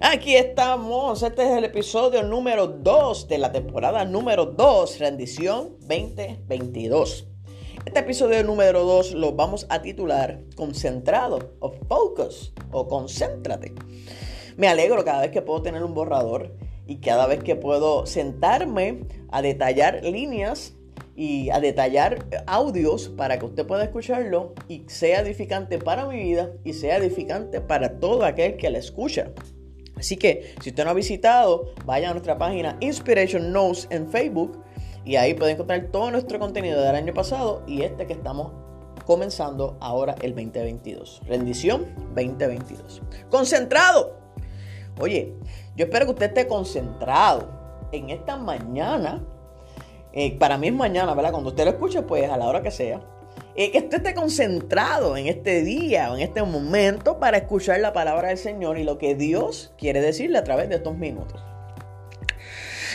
Aquí estamos, este es el episodio número 2 de la temporada número 2, rendición 2022. Este episodio número 2 lo vamos a titular Concentrado o Focus o Concéntrate. Me alegro cada vez que puedo tener un borrador y cada vez que puedo sentarme a detallar líneas y a detallar audios para que usted pueda escucharlo y sea edificante para mi vida y sea edificante para todo aquel que la escucha. Así que si usted no ha visitado, vaya a nuestra página Inspiration Notes en Facebook y ahí puede encontrar todo nuestro contenido del año pasado y este que estamos comenzando ahora el 2022. Rendición 2022. Concentrado. Oye, yo espero que usted esté concentrado en esta mañana eh, para mí es mañana, ¿verdad? Cuando usted lo escuche, pues a la hora que sea. Eh, que esté concentrado en este día o en este momento para escuchar la palabra del Señor y lo que Dios quiere decirle a través de estos minutos.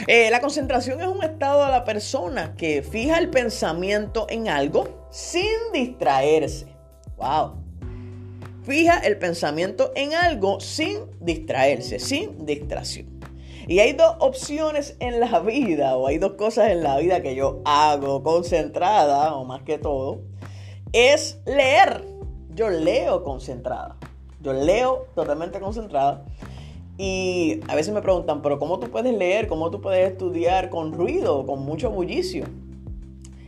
Eh, la concentración es un estado de la persona que fija el pensamiento en algo sin distraerse. ¡Wow! Fija el pensamiento en algo sin distraerse, sin distracción. Y hay dos opciones en la vida, o hay dos cosas en la vida que yo hago concentrada, o más que todo, es leer. Yo leo concentrada. Yo leo totalmente concentrada. Y a veces me preguntan, pero ¿cómo tú puedes leer? ¿Cómo tú puedes estudiar con ruido, con mucho bullicio?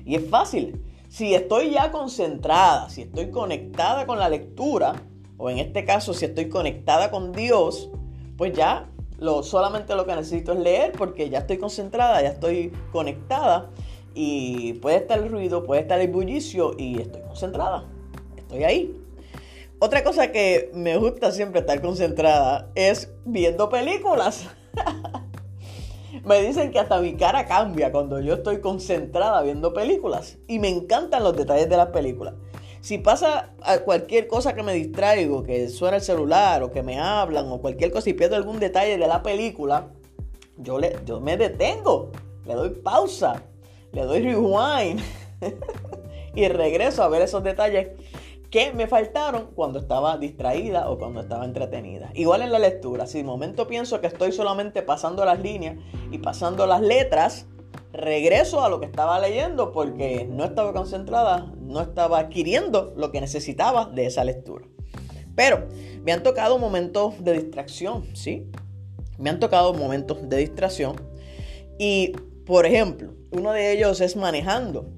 Y es fácil. Si estoy ya concentrada, si estoy conectada con la lectura, o en este caso si estoy conectada con Dios, pues ya lo, solamente lo que necesito es leer porque ya estoy concentrada, ya estoy conectada y puede estar el ruido, puede estar el bullicio y estoy concentrada. Estoy ahí. Otra cosa que me gusta siempre estar concentrada es viendo películas. me dicen que hasta mi cara cambia cuando yo estoy concentrada viendo películas y me encantan los detalles de las películas. Si pasa cualquier cosa que me distraigo, que suena el celular o que me hablan o cualquier cosa y pierdo algún detalle de la película, yo, le, yo me detengo, le doy pausa, le doy rewind y regreso a ver esos detalles que me faltaron cuando estaba distraída o cuando estaba entretenida. Igual en la lectura, si de momento pienso que estoy solamente pasando las líneas y pasando las letras, regreso a lo que estaba leyendo porque no estaba concentrada, no estaba adquiriendo lo que necesitaba de esa lectura. Pero me han tocado momentos de distracción, ¿sí? Me han tocado momentos de distracción. Y, por ejemplo, uno de ellos es manejando.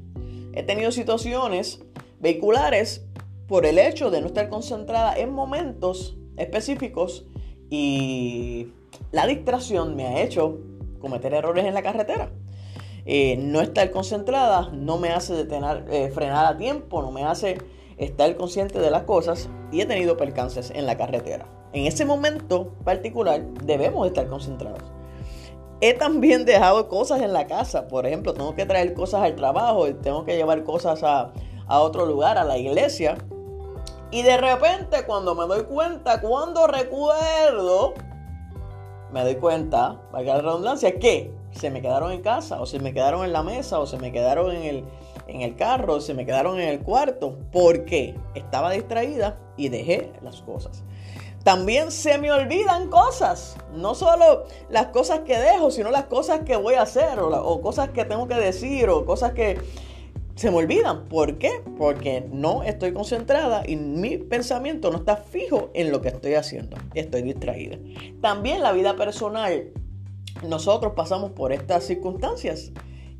He tenido situaciones vehiculares por el hecho de no estar concentrada en momentos específicos y la distracción me ha hecho cometer errores en la carretera. Eh, no estar concentrada no me hace detener, eh, frenar a tiempo, no me hace estar consciente de las cosas y he tenido percances en la carretera. En ese momento particular debemos estar concentrados. He también dejado cosas en la casa, por ejemplo, tengo que traer cosas al trabajo, tengo que llevar cosas a, a otro lugar, a la iglesia. Y de repente cuando me doy cuenta, cuando recuerdo, me doy cuenta, valga la redundancia, que se me quedaron en casa, o se me quedaron en la mesa, o se me quedaron en el, en el carro, o se me quedaron en el cuarto, porque estaba distraída y dejé las cosas. También se me olvidan cosas, no solo las cosas que dejo, sino las cosas que voy a hacer, o, cosas que tengo que decir, o cosas que se me olvidan. ¿Por qué? Porque no estoy concentrada y mi pensamiento no está fijo en lo que estoy haciendo. Estoy distraída. También la vida personal nosotros pasamos por estas circunstancias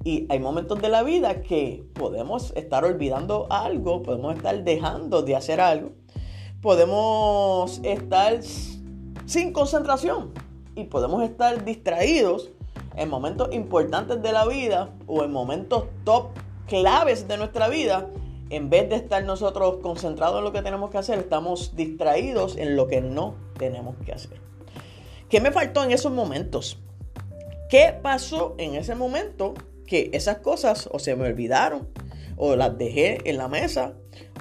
y hay momentos de la vida que podemos estar olvidando algo, podemos estar dejando de hacer algo, podemos estar sin concentración y podemos estar distraídos en momentos importantes de la vida o en momentos top claves de nuestra vida. En vez de estar nosotros concentrados en lo que tenemos que hacer, estamos distraídos en lo que no tenemos que hacer. ¿Qué me faltó en esos momentos? ¿Qué pasó en ese momento? Que esas cosas o se me olvidaron, o las dejé en la mesa,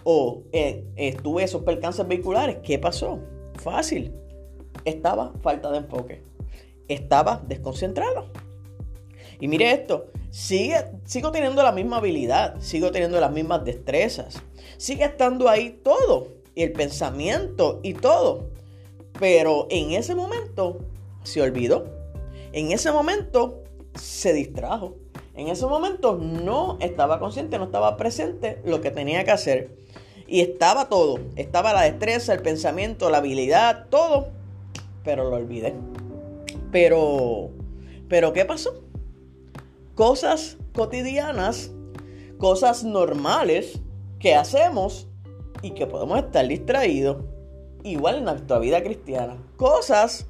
o eh, estuve esos percances vehiculares. ¿Qué pasó? Fácil. Estaba falta de enfoque. Estaba desconcentrado. Y mire esto, sigue, sigo teniendo la misma habilidad, sigo teniendo las mismas destrezas, sigue estando ahí todo, el pensamiento y todo. Pero en ese momento se olvidó. En ese momento se distrajo. En ese momento no estaba consciente, no estaba presente lo que tenía que hacer. Y estaba todo. Estaba la destreza, el pensamiento, la habilidad, todo. Pero lo olvidé. Pero, pero ¿qué pasó? Cosas cotidianas, cosas normales que hacemos y que podemos estar distraídos. Igual en nuestra vida cristiana. Cosas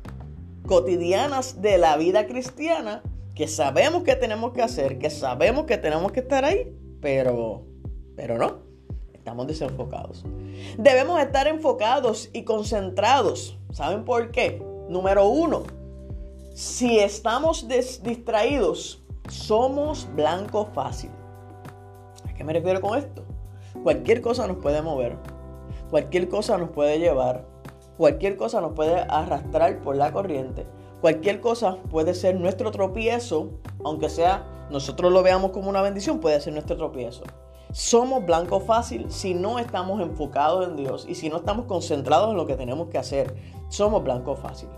cotidianas de la vida cristiana que sabemos que tenemos que hacer, que sabemos que tenemos que estar ahí, pero, pero no, estamos desenfocados. Debemos estar enfocados y concentrados. ¿Saben por qué? Número uno, si estamos distraídos, somos blanco fácil. ¿A qué me refiero con esto? Cualquier cosa nos puede mover, cualquier cosa nos puede llevar, cualquier cosa nos puede arrastrar por la corriente, cualquier cosa puede ser nuestro tropiezo, aunque sea nosotros lo veamos como una bendición, puede ser nuestro tropiezo. Somos blanco fácil si no estamos enfocados en Dios y si no estamos concentrados en lo que tenemos que hacer. Somos blanco fácil.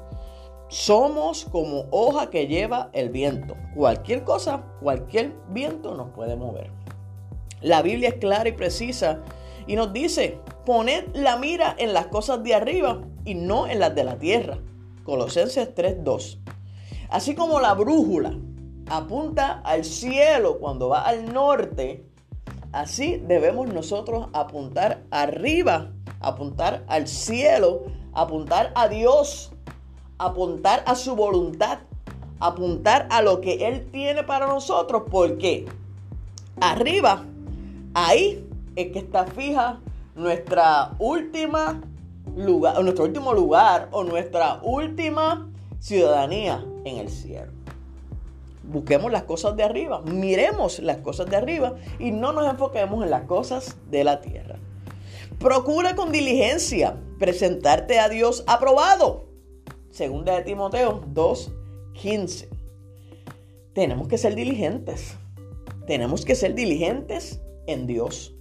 Somos como hoja que lleva el viento. Cualquier cosa, cualquier viento nos puede mover. La Biblia es clara y precisa y nos dice, poned la mira en las cosas de arriba y no en las de la tierra. Colosenses 3:2. Así como la brújula apunta al cielo cuando va al norte, así debemos nosotros apuntar arriba, apuntar al cielo, apuntar a Dios apuntar a su voluntad, apuntar a lo que Él tiene para nosotros, porque arriba, ahí es que está fija nuestra última lugar, nuestro último lugar o nuestra última ciudadanía en el cielo. Busquemos las cosas de arriba, miremos las cosas de arriba y no nos enfoquemos en las cosas de la tierra. Procura con diligencia presentarte a Dios aprobado Segunda de Timoteo 2.15. Tenemos que ser diligentes. Tenemos que ser diligentes en Dios.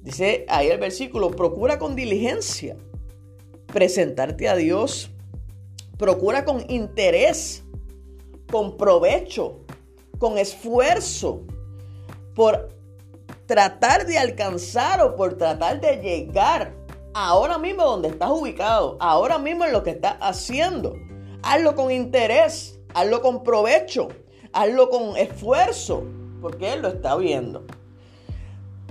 Dice ahí el versículo, procura con diligencia presentarte a Dios. Procura con interés, con provecho, con esfuerzo, por tratar de alcanzar o por tratar de llegar ahora mismo donde estás ubicado, ahora mismo en lo que estás haciendo. Hazlo con interés, hazlo con provecho, hazlo con esfuerzo, porque Él lo está viendo.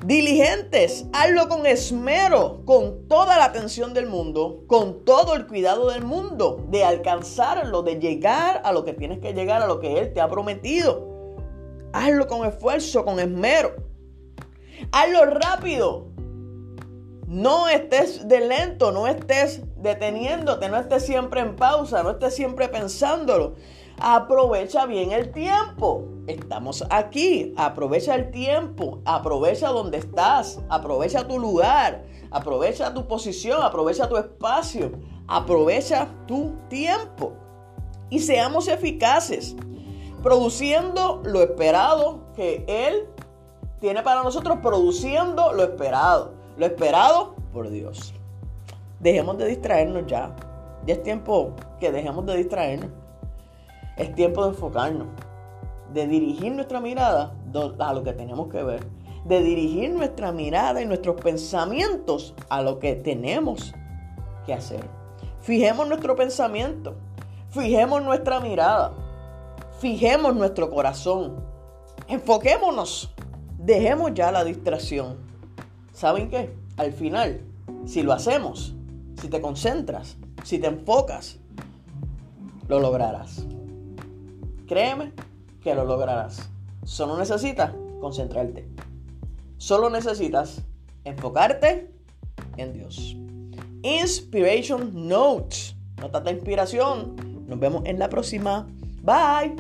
Diligentes, hazlo con esmero, con toda la atención del mundo, con todo el cuidado del mundo, de alcanzarlo, de llegar a lo que tienes que llegar, a lo que Él te ha prometido. Hazlo con esfuerzo, con esmero. Hazlo rápido, no estés de lento, no estés deteniéndote, no estés siempre en pausa, no estés siempre pensándolo. Aprovecha bien el tiempo. Estamos aquí. Aprovecha el tiempo. Aprovecha donde estás. Aprovecha tu lugar. Aprovecha tu posición. Aprovecha tu espacio. Aprovecha tu tiempo. Y seamos eficaces. Produciendo lo esperado que Él tiene para nosotros. Produciendo lo esperado lo esperado por Dios. Dejemos de distraernos ya. Ya es tiempo que dejemos de distraernos. Es tiempo de enfocarnos, de dirigir nuestra mirada a lo que tenemos que ver, de dirigir nuestra mirada y nuestros pensamientos a lo que tenemos que hacer. Fijemos nuestro pensamiento, fijemos nuestra mirada, fijemos nuestro corazón, enfoquémonos, dejemos ya la distracción ¿saben qué? Al final, si lo hacemos, si te concentras, si te enfocas, lo lograrás. Créeme que lo lograrás. Solo necesitas concentrarte. Solo necesitas enfocarte en Dios. Inspiration Notes. Nota de inspiración. Nos vemos en la próxima. Bye.